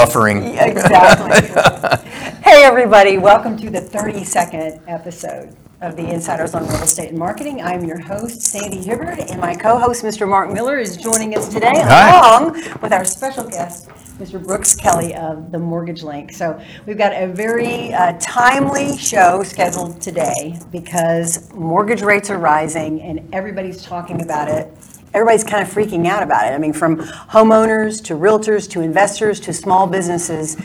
Buffering. Exactly. Hey, everybody, welcome to the 32nd episode of the Insiders on Real Estate and Marketing. I'm your host, Sandy Hibbard, and my co-host, Mr. Marc Miller, is joining us today, Hi. along with our special guest, Mr. Brooks Kelly of The Mortgage Link. So we've got a very uh, timely show scheduled today because mortgage rates are rising and everybody's talking about it. Everybody's kind of freaking out about it. I mean, from homeowners to realtors to investors to small businesses,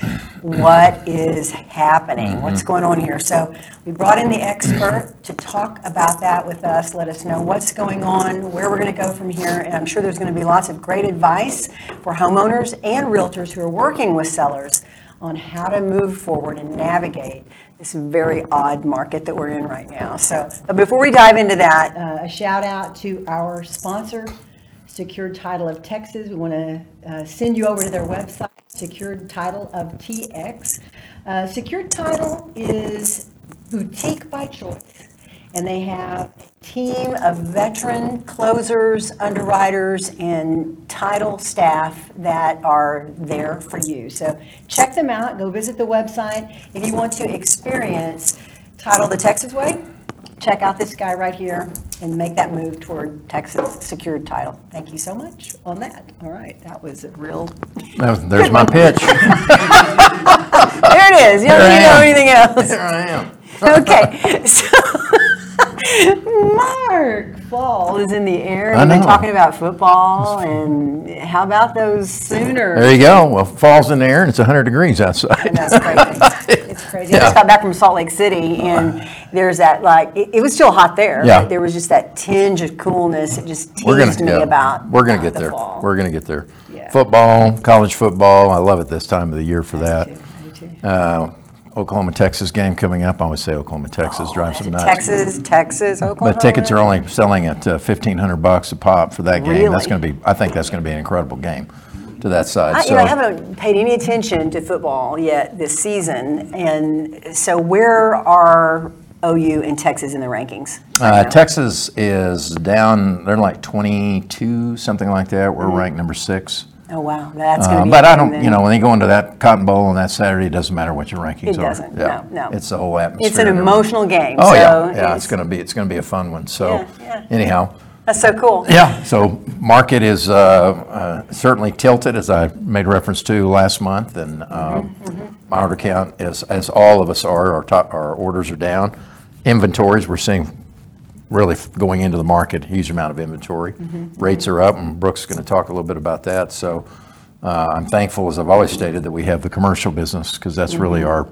what is happening? Mm-hmm. What's going on here? So we brought in the expert to talk about that with us, let us know what's going on, where we're going to go from here, and I'm sure there's going to be lots of great advice for homeowners and realtors who are working with sellers on how to move forward and navigate this very odd market that we're in right now. So, but before we dive into that, uh, a shout out to our sponsor, Secured Title of Texas. We want to uh, send you over to their website, Secured Title of TX. Uh, Secured Title is boutique by choice, and they have a team of veteran closers, underwriters, and title staff that are there for you. So check them out. Go visit the website if you want to experience title the Texas way check out this guy right here and make that move toward Texas secured title. Thank you so much on that. All right, that was a real, There's my pitch. there it is. You don't need to know anything else. There I am. Okay, so Marc, fall is in the air. I know. talking about football and how about those Sooners? There you go. Well, fall's in the air and it's 100 degrees outside. That's crazy. It's crazy. I just got back from Salt Lake City, and there's that like it, it was still hot there. Yeah. but there was just that tinge of coolness. It just We're teased gonna, me yeah, about. we're gonna uh, get the there. fall. We're gonna get there. Yeah. Football, college football, I love it this time of the year for that. Me too, me too. Uh, Oklahoma, Texas game coming up. I always say Oklahoma, Texas, drives some nuts. Texas, Texas, Oklahoma. But tickets are only selling at uh, 1,500 bucks a pop for that game. That's Really? gonna be, I think that's gonna be an incredible game to that side. I, you know, I haven't paid any attention to football yet this season, and so where are OU and Texas in the rankings? uh, Texas is down, they're like 22, something like that. We're ranked number six. Oh wow, that's going Uh, to be. But I don't, then. you know, when they go into that Cotton Bowl on that Saturday, it doesn't matter what your rankings It are. doesn't, Yeah. no, no. It's the whole atmosphere. It's an emotional game. Oh, so yeah, yeah, it's- it's gonna be, it's gonna be a fun one, so, Yeah, yeah. anyhow. That's so cool. Yeah, so market is uh, uh, certainly tilted, as I made reference to last month, and um, my order count is, as all of us are, our top, our orders are down. Inventories, we're seeing really going into the market, huge amount of inventory. Rates are up, and Brooks is going to talk a little bit about that. So uh, I'm thankful, as I've always stated, that we have the commercial business, because that's really our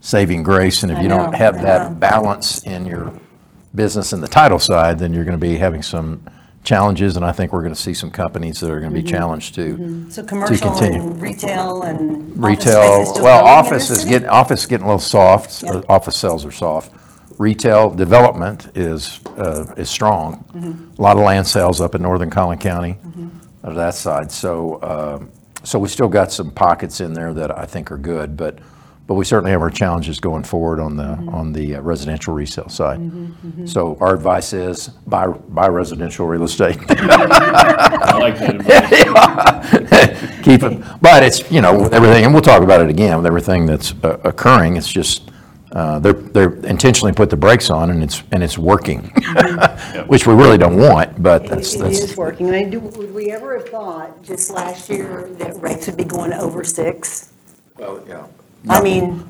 saving grace. And if I you don't have that know. balance in your business and the title side, then you're going to be having some challenges, and I think we're going to see some companies that are going to be challenged to, So to commercial continue. and retail and office Retail, still well, office is getting, office is getting a little soft, Yep. Uh, office sales are soft. Retail development is, uh, is strong. Mm-hmm. A lot of land sales up in northern Collin County, of that side, so, um, so we still got some pockets in there that I think are good, but, but we certainly have our challenges going forward on the, Mm-hmm. on the uh, residential resale side. So our advice is buy, buy residential real estate. I like that advice. keep it. But it's, you know, with everything, and we'll talk about it again, with everything that's uh, occurring, it's just, uh, they're, they're intentionally put the brakes on and it's, and it's working. Which we really don't want, but that's, It is that's, working. and I mean, do- would we ever have thought just last year that rates would be going over six? well, yeah. I mean,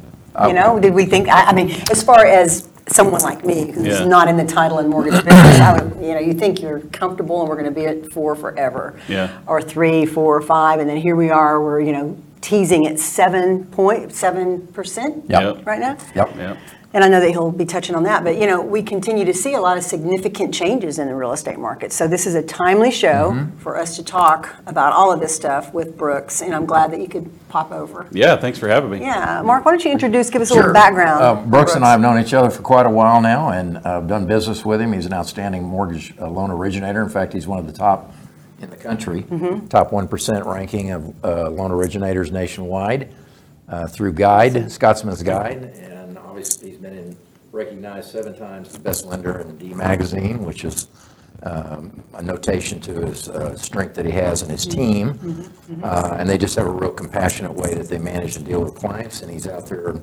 you know, did we think, I, I mean, as far as someone like me who's Yeah. not in the title and mortgage business, I would, you know, you think you're comfortable and we're gonna be at four forever. Yeah. Or three, four, or five, and then here we are, we're, you know, teasing at seven point, seven percent Yep. right now? Yep. Yeah. And I know that he'll be touching on that, but you know, we continue to see a lot of significant changes in the real estate market. So this is a timely show Mm-hmm. for us to talk about all of this stuff with Brooks, and I'm glad that you could pop over. Yeah, thanks for having me. Yeah, Marc, why don't you introduce, give us a little background? Uh, on Brooks and I have known each other for quite a while now, and uh, I've done business with him. He's an outstanding mortgage uh, loan originator. In fact, he's one of the top in the country, Mm-hmm. top 1% ranking of uh, loan originators nationwide uh, through Guide, Scotsman's Guide, and obviously he's been in, recognized seven times the best lender in D Magazine, which is um, a notation to his uh, strength that he has in his team. Uh, And they just have a real compassionate way that they manage to deal with clients, and he's out there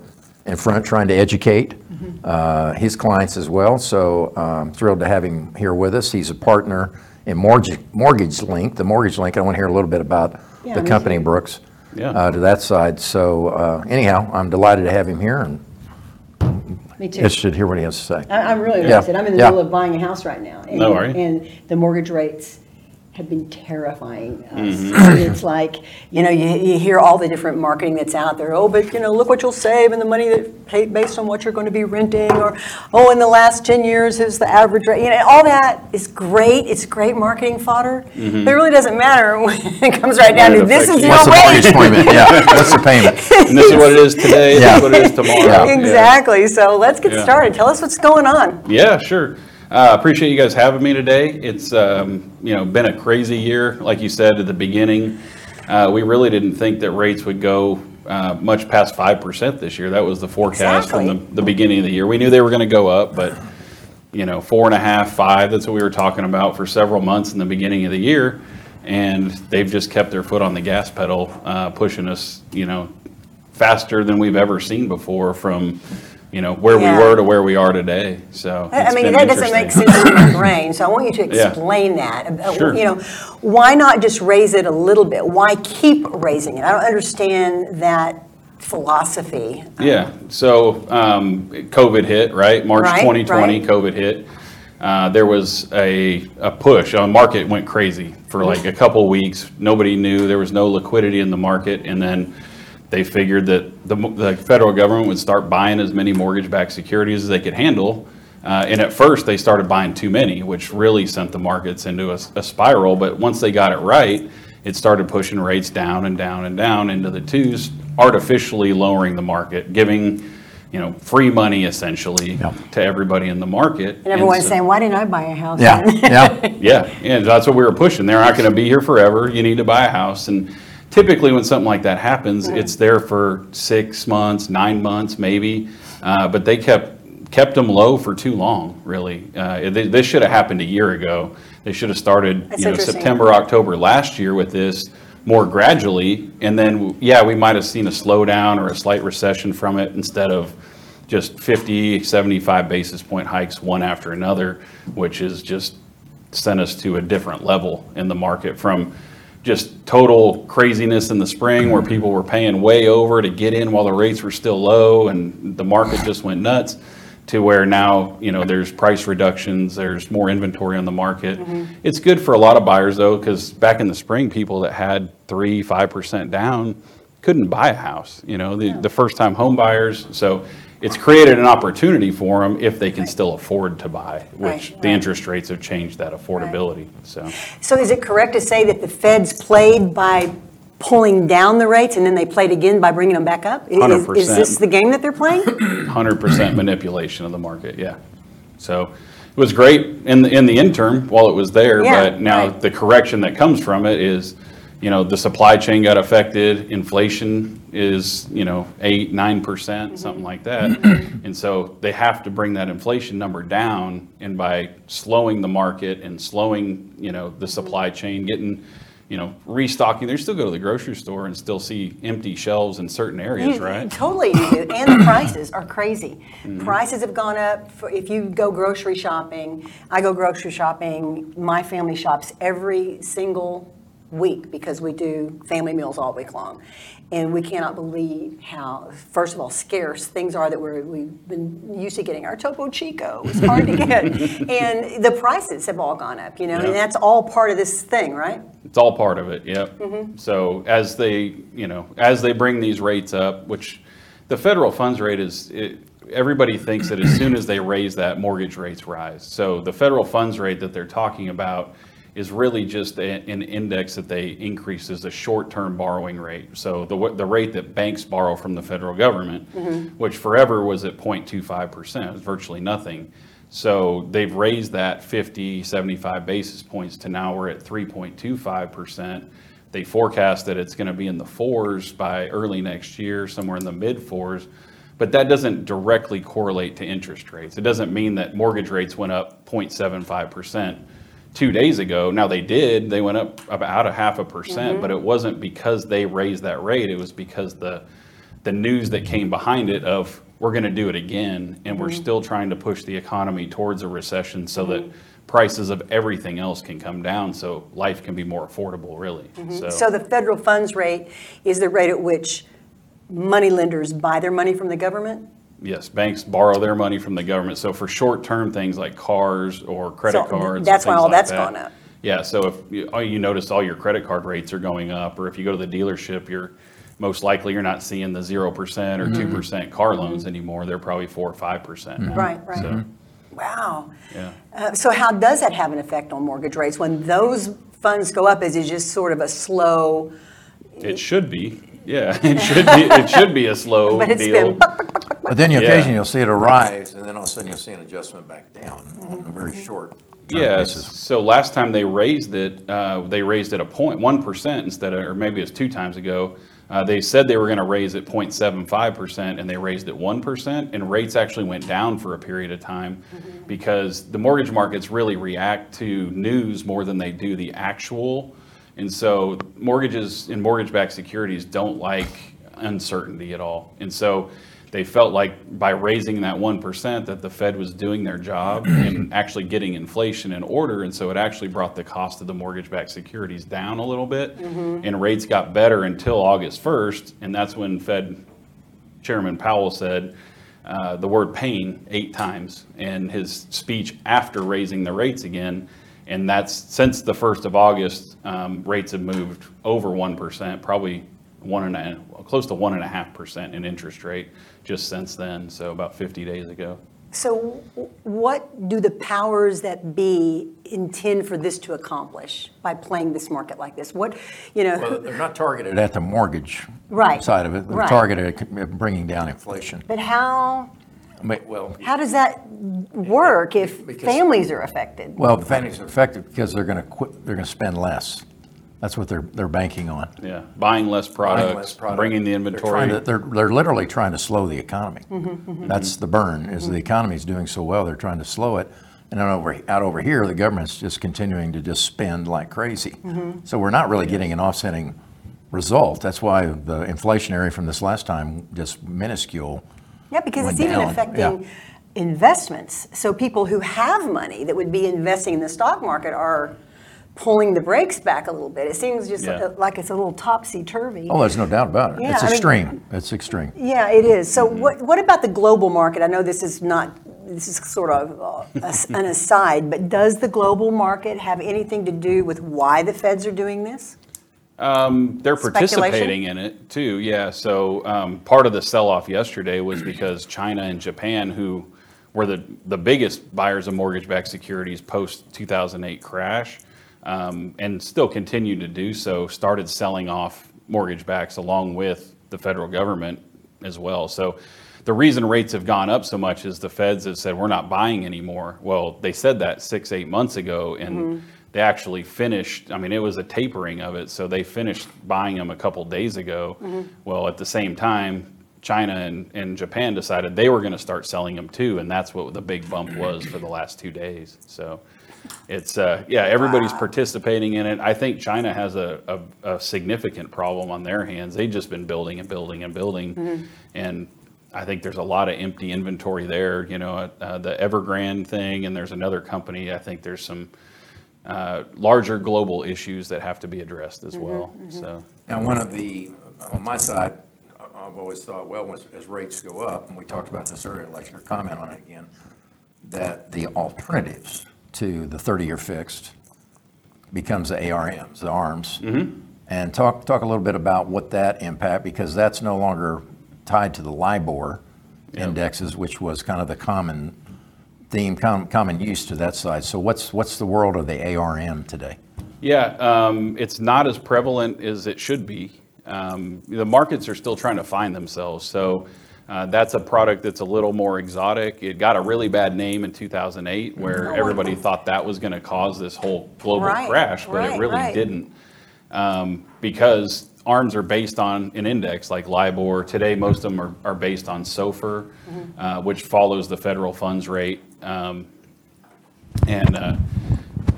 in front trying to educate uh, his clients as well. So um, thrilled to have him here with us. He's a partner in Mortgage Mortgage Link, the Mortgage Link. I want to hear a little bit about Yeah, the me company, too. Brooks, Yeah. uh, to that side. So uh, anyhow, I'm delighted to have him here and Me too. interested to hear what he has to say. I- I'm really Yeah, interested. I'm in the yeah. middle of buying a house right now. and- are you? And the mortgage rates have been terrifying us. Mm-hmm. It's like, you know, you, you hear all the different marketing that's out there. Oh, but you know, look what you'll save and the money that pay, based on what you're going to be renting, or oh, in the last 10 years is the average rate. You know, all that is great. It's great marketing fodder. But it really doesn't matter when it comes right down to it this is you. your What's the payment? Yeah, what's the payment? And this is what it is today, this Yeah. is what it is tomorrow. Yeah. Exactly. So let's get Yeah. started. Tell us what's going on. Yeah, sure. Uh, appreciate you guys having me today. It's um, you know been a crazy year, like you said at the beginning. Uh, we really didn't think that rates would go uh, much past five percent this year. That was the forecast from the, the beginning of the year. We knew they were going to go up, but you know four and a half, five. That's what we were talking about for several months in the beginning of the year, and they've just kept their foot on the gas pedal, uh, pushing us. You know faster than we've ever seen before from you know where Yeah. we were to where we are today. So I mean, that doesn't make sense in my brain, so I want you to Yeah. explain that. Uh, Sure. You know, why not just raise it a little bit? Why keep raising it? I don't understand that philosophy. Yeah. So um, COVID hit, right? March Right, 2020, right. COVID hit. Uh, there was a, a push. Uh, market went crazy for like a couple weeks. Nobody knew. There was no liquidity in the market. And then they figured that the, the federal government would start buying as many mortgage-backed securities as they could handle. Uh, and at first, they started buying too many, which really sent the markets into a spiral. But once they got it right, it started pushing rates down and down and down into the twos, artificially lowering the market, giving you know free money essentially Yeah. to everybody in the market. And everyone's so- saying, why didn't I buy a house? Yeah, yeah. yeah, yeah, that's what we were pushing. They're not going to be here forever. You need to buy a house. And typically, when something like that happens, it's there for six months, nine months, maybe. Uh, but they kept kept them low for too long. Really, uh, they, this should have happened a year ago. They should have started, That's you know. September, October last year with this more gradually, and then yeah, we might have seen a slowdown or a slight recession from it instead of just 50, 75 basis point hikes one after another, which is just sent us to a different level in the market from just total craziness in the spring where people were paying way over to get in while the rates were still low and the market just went nuts to where now, you know, there's price reductions, there's more inventory on the market. Mm-hmm. It's good for a lot of buyers though, because back in the spring, people that had three, five percent down couldn't buy a house, you know, the, the first time home buyers. So it's created an opportunity for them if they can still afford to buy, which Right, the interest rates have changed that affordability, so. So is it correct to say that the feds played by pulling down the rates and then they played again by bringing them back up? Is- Is 100%. this the game that they're playing? hundred percent manipulation of the market, yeah. So it was great in the, in the interim while it was there, Yeah, but now right. the correction that comes from it is, you know, the supply chain got affected, inflation is, you know, eight, nine percent, something like that. And so they have to bring that inflation number down, and by slowing the market and slowing, you know, the supply chain, getting, you know, restocking, they still go to the grocery store and still see empty shelves in certain areas, You- right? Totally, you do. and the prices are crazy. Mm-hmm. Prices have gone up. For, if you go grocery shopping, I go grocery shopping. My family shops every single week because we do family meals all week long, and we cannot believe how, first of all, scarce things are that we're, we've been used to getting. Our Topo Chico is hard to get, and the prices have all gone up. You know, Yeah. and that's all part of this thing, right? It's all part of it, yep. Mm-hmm. So as they, you know, as they bring these rates up, which the federal funds rate is, it, everybody thinks that as soon as they raise that, mortgage rates rise. So the federal funds rate that they're talking about is really just a- an index that they increase as a short-term borrowing rate. So the, the rate that banks borrow from the federal government, mm-hmm. which forever was at 0.25%, it was virtually nothing. So they've raised that 50, 75 basis points to now we're at 3.25%. They forecast that it's going to be in the fours by early next year, somewhere in the mid fours. But that doesn't directly correlate to interest rates. It doesn't mean that mortgage rates went up 0.75%. two days ago. Now, they did, they went up about a half a percent, but mm-hmm. it wasn't because they raised that rate, it was because the, the news that came behind it of, we're gonna do it again, and we're mm-hmm. still trying to push the economy towards a recession so that mm-hmm. prices of everything else can come down, so life can be more affordable, really, So the federal funds rate is the rate at which money lenders buy their money from the government? Yes, banks borrow their money from the government. So for short-term things like cars or credit So cards. that's why things all like that's that. gone up. Yeah, so if you, oh, you noticed all your credit card rates are going up, or if you go to the dealership, you're, most likely you're not seeing the zero percent or two percent car loans anymore. They're probably four or five percent now. Right, right. So, Wow. yeah. Uh, So how does that have an effect on mortgage rates? When those funds go up, is it just sort of a slow, It should be, yeah, it should be, it should be a slow but it's deal. been, But then you Yeah. occasionally you'll see it arise, and then all of a sudden you'll see an adjustment back down on a very short. term Yes, basis. so last time they raised it, uh, they raised it a point, one percent instead of, or maybe it's two times ago. Uh, They said they were gonna raise it 0.75 percent, and they raised it one percent, and rates actually went down for a period of time because the mortgage markets really react to news more than they do the actual. And so mortgages and mortgage-backed securities don't like uncertainty at all. And so they felt like by raising that 1% that the Fed was doing their job and actually getting inflation in order. And so it actually brought the cost of the mortgage-backed securities down a little bit. And rates got better until August 1st. And that's when Fed Chairman Powell said uh, the word pain eight times in his speech after raising the rates again. And that's since the 1st of August, um, rates have moved over 1%, probably one and a, close to 1.5% in interest rate just since then, so about 50 days ago. so what do the powers that be intend for this to accomplish by playing this market like this? What, you know, Well, they're not targeted at the mortgage Right, side of it. They're right. targeted at bringing down inflation. but how, But, Well, how does that work if Because- families are affected? well, the families are affected because they're going to quit, they're going to spend less. That's what they're, they're banking on. Yeah, buying less Buying less products, product. bringing the They're trying inventory. to- They're, they're literally trying to slow the economy. Mm-hmm, That's the burn, is the economy's doing so well, they're trying to slow it. And then over, out over here, the government's just continuing to just spend like crazy. Mm-hmm. So we're not really getting an offsetting result. That's why the inflationary from this last time, just minuscule. Yeah, because it's went even down, affecting investments. So people who have money that would be investing in the stock market are pulling the brakes back a little bit. It seems just Yeah. like it's a little topsy-turvy. Oh, there's no doubt about it. Yeah, It's I mean- extreme. It's extreme. Yeah, it is. So Mm-hmm. what, what about the global market? I know this is not, this is sort of uh, an aside, but does the global market have anything to do with why the feds are doing this? They're participating in it too, yeah. So um, part of the sell-off yesterday was because China and Japan, who were the, the biggest buyers of mortgage-backed securities post-2008 crash, um, and still continue to do so, started selling off mortgage backs along with the federal government as well. So the reason rates have gone up so much is the feds have said, we're not buying anymore. Well, they said that six, eight months ago, and they actually finished, I mean, it was a tapering of it, so they finished buying them a couple days ago. Well, at the same time, China and, and Japan decided they were gonna start selling them too, and that's what the big bump was for the last two days, so. It's, uh, yeah, everybody's participating in it. I think China has a, a, a significant problem on their hands. They've just been building and building and building. And I think there's a lot of empty inventory there, you know, uh, the Evergrande thing, and there's another company, I think there's some, uh, larger global issues that have to be addressed as mm-hmm, well, mm-hmm. so. Now, one of the, on my side, I've always thought, well, as, as rates go up, and we talked about this earlier, I'd like your comment on it again, that the alternatives to the 30-year fixed becomes the ARMs, the ARMs. Mm-hmm. And talk, talk a little bit about what that impact, because that's no longer tied to the LIBOR indexes, which was kind of the common theme, com- common use to that side. So what's, what's the world of the ARM today? Yeah, um, it's not as prevalent as it should be. Um, the markets are still trying to find themselves. So uh, that's a product that's a little more exotic. It got a really bad name in 2008 where everybody thought that was going to cause this whole global Right, crash, but right, it really right. didn't. Um, because ARMs are based on an index like LIBOR. Today, most of them are, are based on SOFR, uh, which follows the federal funds rate. Um, and uh,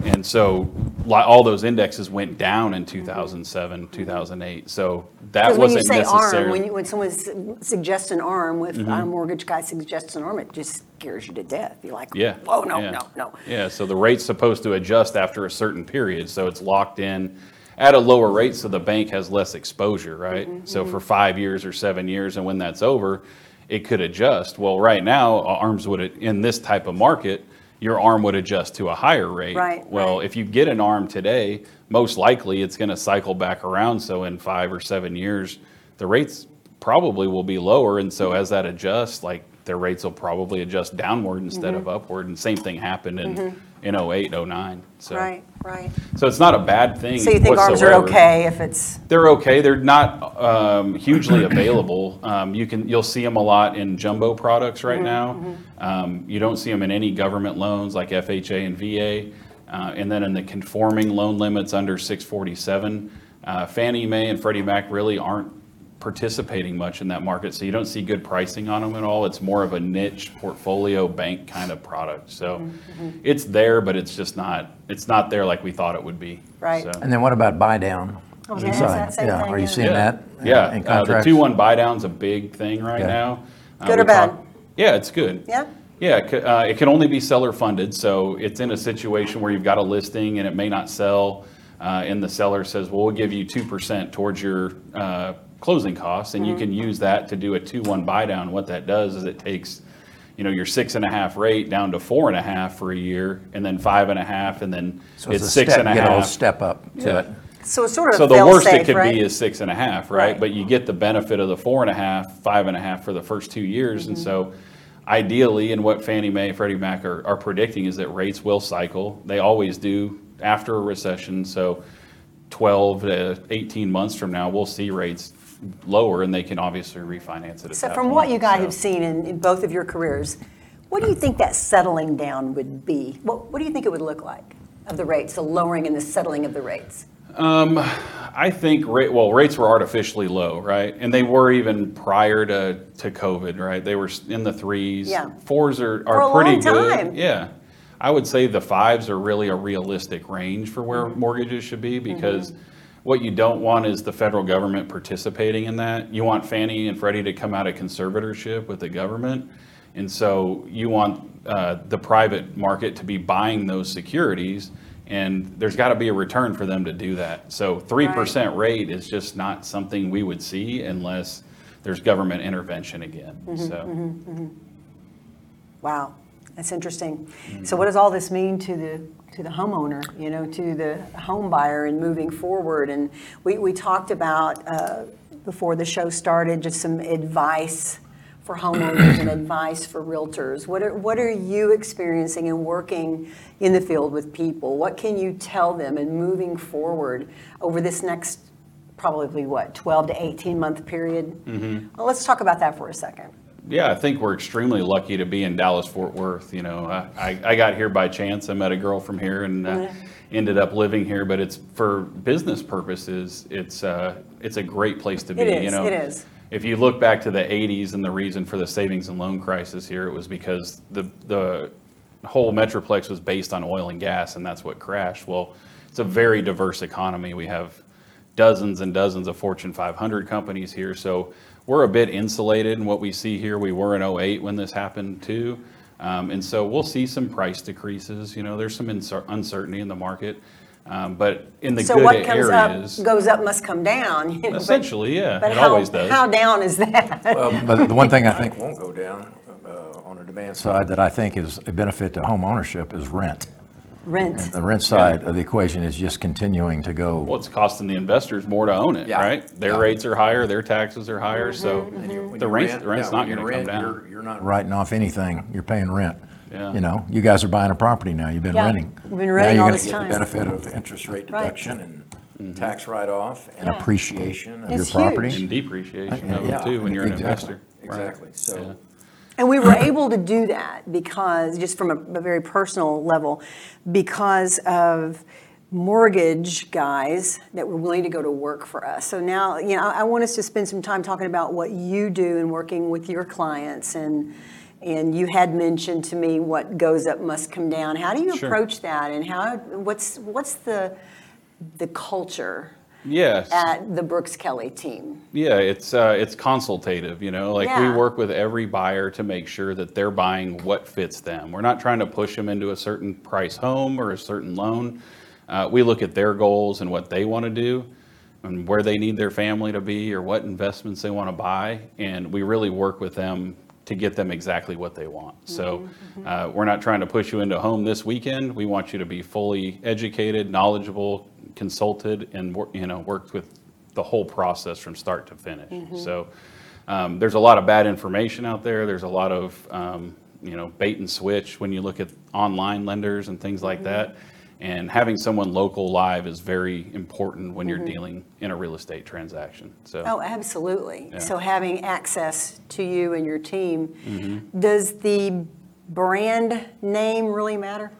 And so all those indexes went down in 2007, 2008. So that Because when you wasn't say arm, when, you- when someone su- suggests an arm, with Mm-hmm. a mortgage guy suggests an arm, it just scares you to death. You're like, Yeah. whoa, no, yeah. no, no. Yeah, so the rate's supposed to adjust after a certain period, so it's locked in at a lower rate, so the bank has less exposure, right? Mm-hmm, So for mm-hmm. five years or seven years, and when that's over, it could adjust. Well, right now, uh, arms would, in this type of market, your arm would adjust to a higher rate. Right, Well, right. if you get an arm today, most likely it's gonna cycle back around, so in five or seven years, the rates probably will be lower, and so mm-hmm. as that adjusts, like, their rates will probably adjust downward instead of Mm-hmm. upward, and same thing happened in, in '08, '09, so. Right, right. So it's not a bad thing So you think arms are okay if it's, They're okay. They're not um, hugely available. Um, you can you'll see them a lot in jumbo products right now. Um, you don't see them in any government loans like FHA and VA, uh, and then in the conforming loan limits under 647, uh, Fannie Mae and Freddie Mac really aren't participating much in that market. So you don't see good pricing on them at all. It's more of a niche portfolio bank kind of product. So it's there, but it's just not it's not there like we thought it would be. Right. So. And then what about buy down? I was gonna that same Yeah, are you seeing Yeah. that? Yeah, in uh, the two-one buy-down's a big thing right Yeah. now. Uh, Good or bad? talk- Yeah, it's good. yeah? Yeah, it uh, it can only be seller-funded, so it's in a situation where you've got a listing and it may not sell, uh, and the seller says, well, we'll give you two percent towards your uh, closing costs, and you Mm-hmm. can use that to do a two-one buy-down. What that does is it takes, you know, your six and a half rate down to four and a half for a year, and then five and a half, and then So it's a six step- and a Get a half. step up to Yeah. it. So it's sort of So the worst it could right? be is six and a half, Right. right? But you get the benefit of the four and a half, five and a half for the first two years. And so ideally, and what Fannie Mae, Freddie Mac are, are predicting is that rates will cycle. They always do after a recession. So 12 to 18 months from now, we'll see rates lower and they can obviously refinance it at So from what you guys So- have seen in, in both of your careers, what do you think that settling down would be? What, what do you think it would look like of the rates, the lowering and the settling of the rates? I think rate, well, rates were artificially low, right? And they were even prior to, to COVID, right? They were in the threes. Yeah. Fours are, are pretty good. Yeah. I would say the fives are really a realistic range for where Mm-hmm. mortgages should be because what you don't want is the federal government participating in that. You want Fannie and Freddie to come out of conservatorship with the government. And so you want uh, the private market to be buying those securities, and there's got to be a return for them to do that. So 3% rate is just not something we would see unless there's government intervention again. So, Wow, that's interesting. Mm-hmm. So what does all this mean to the, to the homeowner, you know, to the home buyer and moving forward? And we, we talked about, uh, before the show started, just some advice for homeowners and advice for realtors. What are, what are you experiencing and working in the field with people? What can you tell them and moving forward over this next, probably what, 12 to 18 month period? Mm-hmm. Well, let's talk about that for a second. Yeah, I think we're extremely lucky to be in Dallas Fort Worth. You know, I, I, got here by chance. I met a girl from here and uh, ended up living here. But it's for business purposes. It's uh, it's a great place to be. It is, you know, it is. If you look back to the '80s and the reason for the savings and loan crisis here, it was because the the whole metroplex was based on oil and gas, and that's what crashed. Well, it's a very diverse economy. We have dozens and dozens of Fortune 500 companies here, so we're a bit insulated in what we see here. We were in 08 when this happened too. Um, and so we'll see some price decreases. You know, there's some incer- uncertainty in the market. Um, but in the So good what comes areas, up, goes up must come down. you know, but- essentially, yeah, But it how, always does. how down is that? Well, But the one thing I think won't go down uh, on the demand side that I think is a benefit to home ownership is rent. Rent. The rent side of the equation is just continuing to go. well, it's costing the investors more to own it, Yeah. right? Their Yeah. rates are higher, their taxes are higher, so When the you rent's, rent- the rent's yeah, not when going you to come rent, down. You're, you're not writing off anything, you're paying rent. Yeah. You know, you guys are buying a property now, you've been Yeah, renting. we've been renting all this Now time. you're going to get the benefit of interest rate Right. deduction Mm-hmm. and tax write-off and Yeah. appreciation of your It's property. And depreciation of Yeah, it too when you're an exactly, investor. Right. Exactly, so. And we were able to do that because, just from a, a very personal level, because of mortgage guys that were willing to go to work for us. So now, you know, I, I want us to spend some time talking about what you do and working with your clients and And you had mentioned to me what goes up must come down. How do you Sure. approach that and how, what's, what's the, the culture Yes. at the Brooks Kelly team? Yeah, it's uh, it's consultative, you know. Like Yeah. we work with every buyer to make sure that they're buying what fits them. We're not trying to push them into a certain price home or a certain loan. Uh, we look at their goals and what they want to do, and where they need their family to be, or what investments they want to buy, and we really work with them to get them exactly what they want. So uh, we're not trying to push you into a home this weekend. We want you to be fully educated, knowledgeable, consulted, and you know worked with the whole process from start to finish. So um, there's a lot of bad information out there. There's a lot of um, you know bait and switch when you look at online lenders and things like that. And having someone local live is very important when you're mm-hmm. dealing in a real estate transaction. So Oh, absolutely. Yeah. So having access to you and your team, mm-hmm. does the brand name really matter?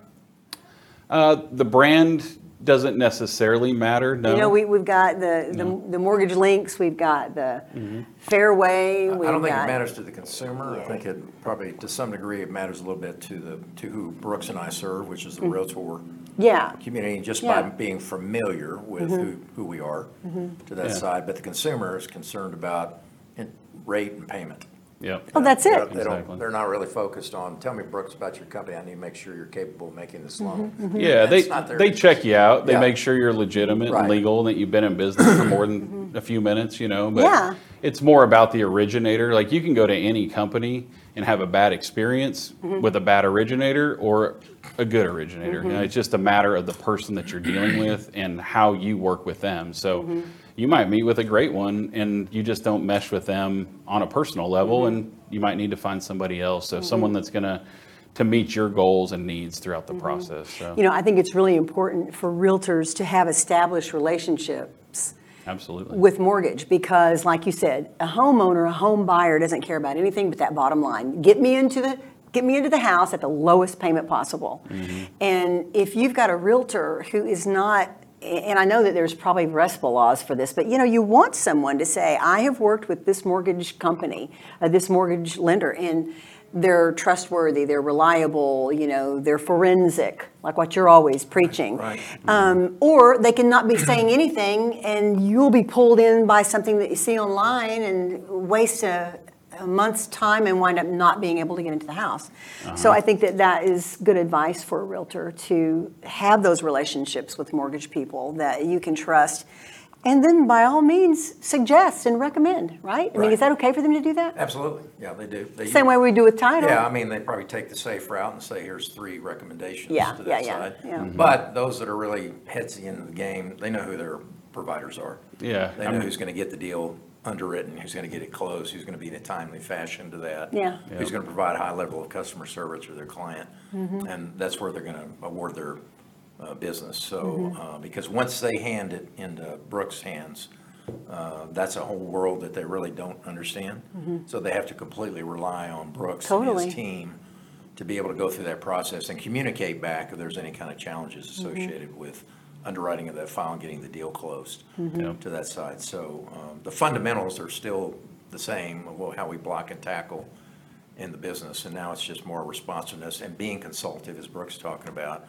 uh, the brand doesn't necessarily matter. No. You know, we, we've got the, the, the mortgage links, we've got the mm-hmm. Fairway, I we've don't think it matters to the consumer. I think it probably, to some degree, it matters a little bit to the, to who Brooks and I serve, which is the Realtor Yeah, community, just Yeah. by being familiar with mm-hmm. who, who we are mm-hmm. to that Yeah. side. But the consumer is concerned about in- rate and payment. Yep. Oh, that's it. They Exactly. don't, they're not really focused on, tell me, Brooks, about your company. I need to make sure you're capable of making this loan. Mm-hmm, yeah, they, That's not their- they check you out. They Yeah. make sure you're legitimate and Right. legal, and that you've been in business for more than a few minutes, you know. But Yeah. it's more about the originator. Like you can go to any company and have a bad experience mm-hmm. with a bad originator or a good originator. You know, mm-hmm. it's just a matter of the person that you're dealing with and how you work with them. So mm-hmm. you might meet with a great one and you just don't mesh with them on a personal level, and you might need to find somebody else. So someone that's gonna to meet your goals and needs throughout the process. So. you know, I think it's really important for realtors to have established relationships Absolutely. with mortgage because like you said a homeowner a home buyer doesn't care about anything but that bottom line. Get me into the get me into the house at the lowest payment possible. And if you've got a realtor who is not and I know that there's probably RESPA laws for this, but you know, you want someone to say, I have worked with this mortgage company, uh, this mortgage lender, and they're trustworthy, they're reliable, you know, they're forensic, like what you're always preaching. Right. Um, or they can not be saying anything and you'll be pulled in by something that you see online and waste a, a month's time and wind up not being able to get into the house. So I think that that is good advice for a realtor to have those relationships with mortgage people that you can trust. And then by all means, suggest and recommend, right? I mean, is that okay for them to do that? Absolutely, yeah, they do. They- Same way we do with title. Yeah, I mean, they probably take the safe route and say, here's three recommendations Yeah, to yeah, that yeah, side. yeah. But those that are really headsy into the game, they know who their providers are. Yeah, They I know mean- who's gonna get the deal underwritten, who's gonna get it closed, who's gonna be in a timely fashion to that. Yeah. Who's gonna provide a high level of customer service for their client. Mm-hmm. And that's where they're gonna award their uh, business. So, Mm-hmm. uh, because once they hand it into Brooks' hands, uh, that's a whole world that they really don't understand. So they have to completely rely on Brooks and Mm-hmm. Totally. his team to be able to go through that process and communicate back if there's any kind of challenges Mm-hmm. associated with underwriting of that file and getting the deal closed Mm-hmm. To that side. So um, the fundamentals are still the same, of what- how we block and tackle in the business. And now it's just more responsiveness and being consultative, as Brooks is talking about,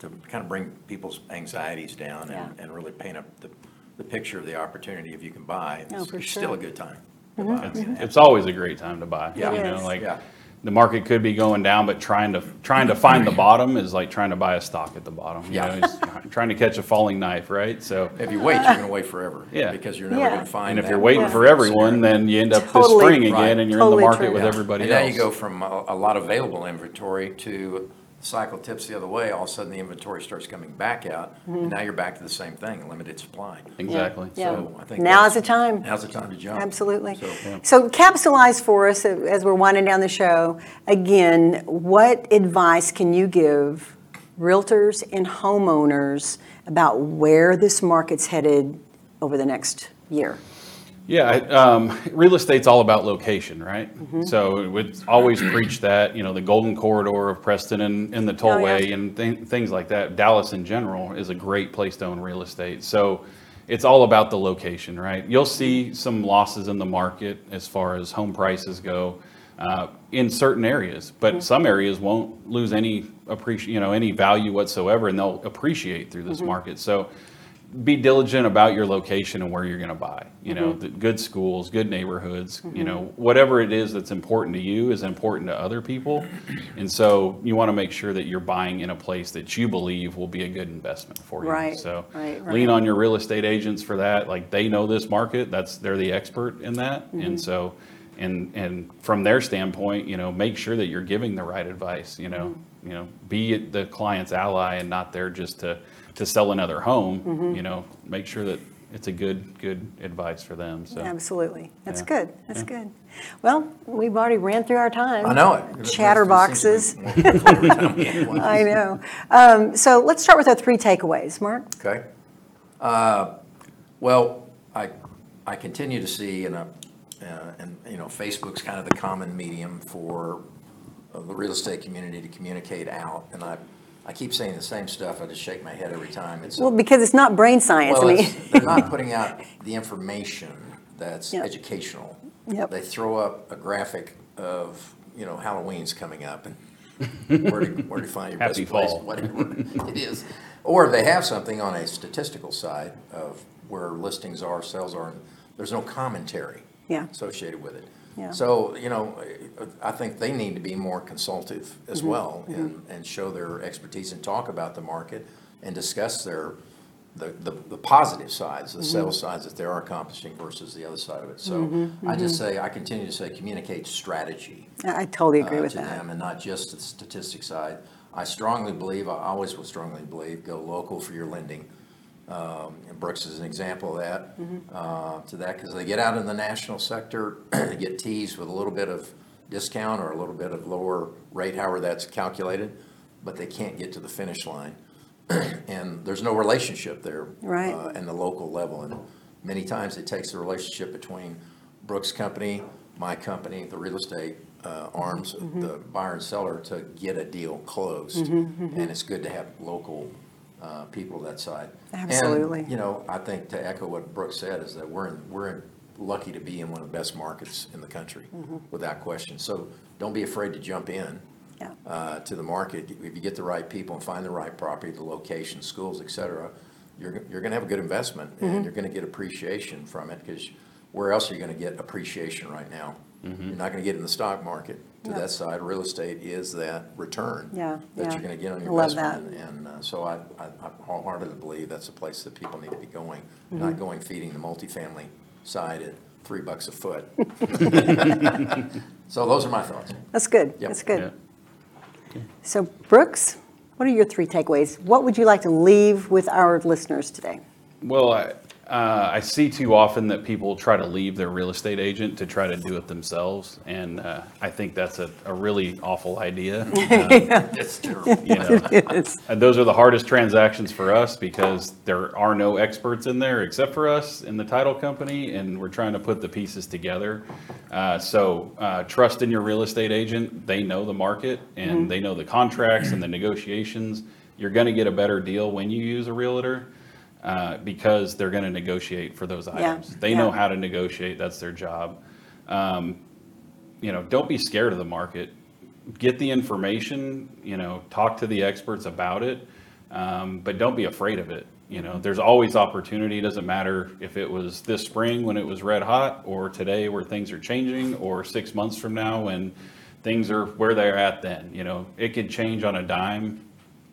to kind of bring people's anxieties down and, Yeah. and really paint up the, the picture of the opportunity if you can buy. Oh, It's for it's sure. still a good time to mm-hmm. buy. It's, it's always a great time to buy. Yeah. You It know, is. like Yeah. the market could be going down, but trying to trying to find the bottom is like trying to buy a stock at the bottom. You Yeah. know, it's trying to catch a falling knife, right? So, If you wait, you're gonna wait forever. Yeah. Because you're never Yeah. gonna find and if that you're waiting perfect for everyone, scenario. then you end up this Totally. spring again, and you're Totally in the market true. with Yeah. everybody And else. now you go from a, a lot of available inventory to cycle tips the other way, all of a sudden the inventory starts coming back out, and now you're back to the same thing, limited supply. exactly. Mm-hmm. Yeah. So I think Now's that's- the time. Now's the time to jump. Absolutely. So, yeah. So capsulize for us uh, as we're winding down the show. Again, what advice can you give realtors and homeowners about where this market's headed over the next year? Yeah, um, real estate's all about location, right? Mm-hmm. So we always preach that, you know, the golden corridor of Preston and, and the Oh, yeah. tollway and th- things like that. Dallas in general is a great place to own real estate. So it's all about the location, right? You'll see some losses in the market as far as home prices go, uh, in certain areas. But some areas won't lose any appreciate, you know, any value whatsoever, and they'll appreciate through this market. So be diligent about your location and where you're going to buy. You know, the good schools, good neighborhoods. You know, whatever it is that's important to you is important to other people, and so you want to make sure that you're buying in a place that you believe will be a good investment for you. Right, So right, right. lean on your real estate agents for that. Like they know this market. That's they're the expert in that, Mm-hmm. and so. And, and from their standpoint, you know, make sure that you're giving the right advice, you know, Mm-hmm. you know, be the client's ally and not there just to, to sell another home, Mm-hmm. you know, make sure that it's a good, good advice for them, so. Absolutely. That's Yeah. good. That's good. Well, we've already ran through our time. I know it. Chatterboxes. It seems to be more clever time. I know. Um, So let's start with our three takeaways. Marc? Okay. Uh, Well, I, I continue to see, and, uh, uh, and, you know, Facebook's kind of the common medium for uh, the real estate community to communicate out. And I, I keep saying the same stuff, I just shake my head every time. It's, Well, because it's not brain science. I well, mean, it's- they're not putting out the information that's Yep. educational. Yep. They throw up a graphic of, you know, Halloween's coming up and where to, where to find your Happy best place, fall. whatever it is. Or they have something on a statistical side of where listings are, sales are, and there's no commentary Yeah. associated with it. Yeah. So, you know, I think they need to be more consultative as Mm-hmm. well and, and show their expertise and talk about the market and discuss their, the, the, the positive sides, Mm-hmm. the sales sides that they're accomplishing versus the other side of it. So Mm-hmm. I just say, I continue to say, communicate strategy I I totally agree uh, with to that. them and not just the statistics side. I strongly believe, I always will strongly believe, go local for your lending. Um, and Brooks is an example of that, Mm-hmm. uh, to that, because they get out in the national sector, they get teased with a little bit of discount or a little bit of lower rate, however that's calculated, but they can't get to the finish line. And there's no relationship there. Right. uh, And the local level, and many times it takes the relationship between Brooks Company, my company, the real estate uh, arms, Mm-hmm. the buyer and seller to get a deal closed. And it's good to have local uh, people that side. Absolutely. And, you know, I think to echo what Brooks said, is that we're, in we're in- lucky to be in one of the best markets in the country, Mm-hmm. without question. So don't be afraid to jump in Yeah. uh, to the market. If you get the right people and find the right property, the location, schools, et cetera, you're, you're going to have a good investment Mm-hmm. and you're going to get appreciation from it because where else are you going to get appreciation right now? You're not going to get in the stock market. To Yeah. that side, real estate is that return. Yeah, That yeah. you're going to get on your I love investment. And uh, so I, I I wholeheartedly believe that's a place that people need to be going, Mm-hmm. not going feeding the multifamily side at three bucks a foot. So those are my thoughts. That's good. Yep. That's Yeah. good. So Brooks, what are your three takeaways? What would you like to leave with our listeners today? Well, I, uh, I see too often that people try to leave their real estate agent to try to do it themselves, and uh, I think that's a, a really awful idea. Uh, It's terrible. you know, and those are the hardest transactions for us because there are no experts in there except for us in the title company, and we're trying to put the pieces together. Uh, so uh, trust in your real estate agent; they know the market and they know the contracts and the negotiations. You're going to get a better deal when you use a realtor uh, because they're going to negotiate for those items. They know how to negotiate; that's their job. Um, you know, don't be scared of the market. Get the information, you know, talk to the experts about it, um, but don't be afraid of it. You know, there's always opportunity. It doesn't matter if it was this spring when it was red hot, or today where things are changing, or six months from now when things are where they're at then. You know, it could change on a dime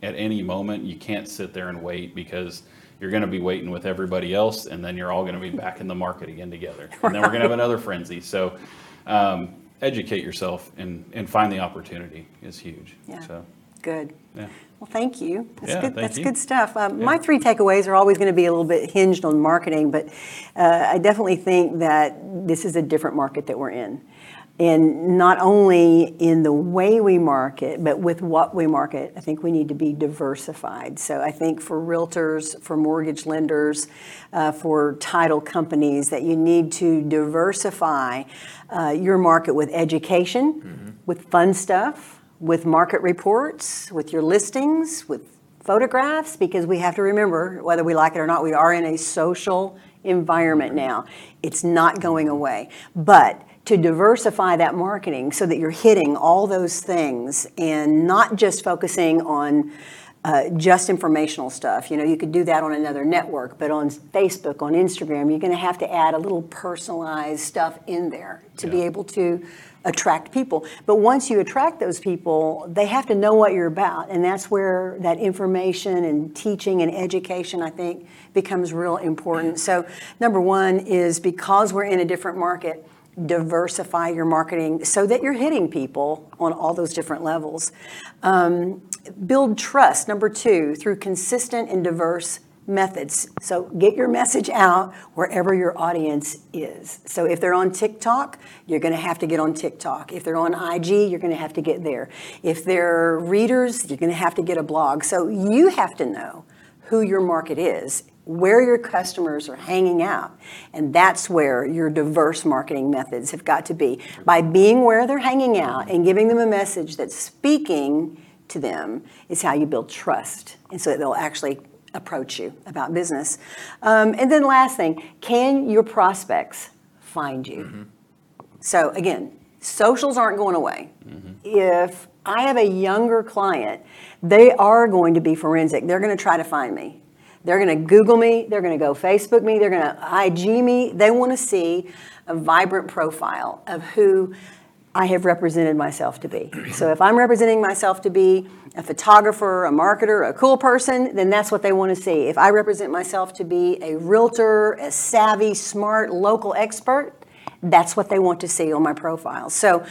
at any moment. You can't sit there and wait because you're going to be waiting with everybody else, and then you're all going to be back in the market again together. And then we're going to have another frenzy. So, um, educate yourself and, and find the opportunity is huge. Yeah. So, Good. yeah. Well, thank you. That's Yeah, good. That's you. good stuff. Um, My three takeaways are always going to be a little bit hinged on marketing, but uh, I definitely think that this is a different market that we're in. And not only in the way we market, but with what we market, I think we need to be diversified. So I think for realtors, for mortgage lenders, uh, for title companies, that you need to diversify uh, your market with education, with fun stuff, with market reports, with your listings, with photographs, because we have to remember, whether we like it or not, we are in a social environment now. It's not going away. But to diversify that marketing so that you're hitting all those things and not just focusing on uh, just informational stuff. You know, you could do that on another network, but on Facebook, on Instagram, you're going to have to add a little personalized stuff in there to be able to attract people. But once you attract those people, they have to know what you're about, and that's where that information and teaching and education, I think, becomes real important. So, number one is because we're in a different market, diversify your marketing so that you're hitting people on all those different levels. Um, build trust, number two, through consistent and diverse methods. So get your message out wherever your audience is. So if they're on TikTok, you're going to have to get on TikTok. If they're on IG, you're going to have to get there. If they're readers, you're going to have to get a blog. So you have to know who your market is, where your customers are hanging out. And that's where your diverse marketing methods have got to be. By being where they're hanging out and giving them a message that's speaking to them is how you build trust. And so that they'll actually approach you about business. Um, and then last thing, can your prospects find you? So again, socials aren't going away. If I have a younger client, they are going to be forensic. They're going to try to find me. They're going to Google me. They're going to go Facebook me. They're going to IG me. They want to see a vibrant profile of who I have represented myself to be. So if I'm representing myself to be a photographer, a marketer, a cool person, then that's what they want to see. If I represent myself to be a realtor, a savvy, smart, local expert, that's what they want to see on my profile. So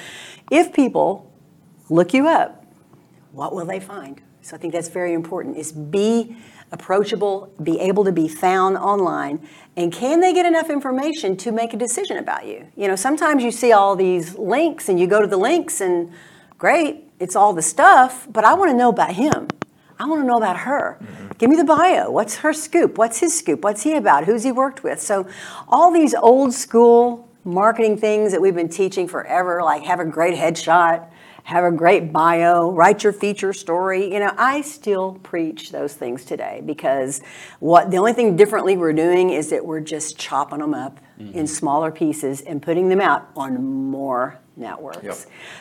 if people look you up, what will they find? So I think that's very important is be approachable, be able to be found online, and can they get enough information to make a decision about you? You know, sometimes you see all these links and you go to the links and great, it's all the stuff, but I want to know about him. I want to know about her. Mm-hmm. Give me the bio. What's her scoop? What's his scoop? What's he about? Who's he worked with? So, all these old school marketing things that we've been teaching forever, like have a great headshot, have a great bio, write your feature story. You know, I still preach those things today because what the only thing differently we're doing is that we're just chopping them up in smaller pieces and putting them out on more networks. Yep.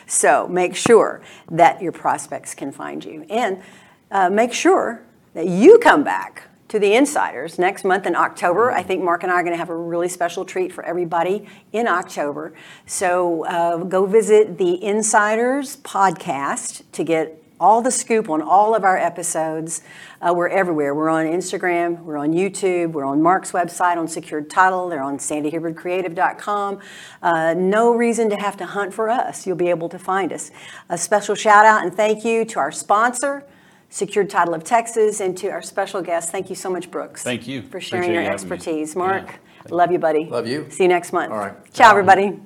So make sure that your prospects can find you and uh, make sure that you come back to the Insiders next month in October. I think Marc and I are going to have a really special treat for everybody in October. So uh, go visit the Insiders podcast to get all the scoop on all of our episodes. Uh, we're everywhere. We're on Instagram, we're on YouTube, we're on Marc's website on Secured Title, they're on sandyhibbardcreative.com. Uh, no reason to have to hunt for us. You'll be able to find us. A special shout out and thank you to our sponsor, Secured Title of Texas, and to our special guest. Thank you so much, Brooks. Thank you. For sharing Appreciate your you having me. expertise. Yeah. Marc, love you, buddy. Love you. See you next month. All right. Ciao, Ciao. everybody.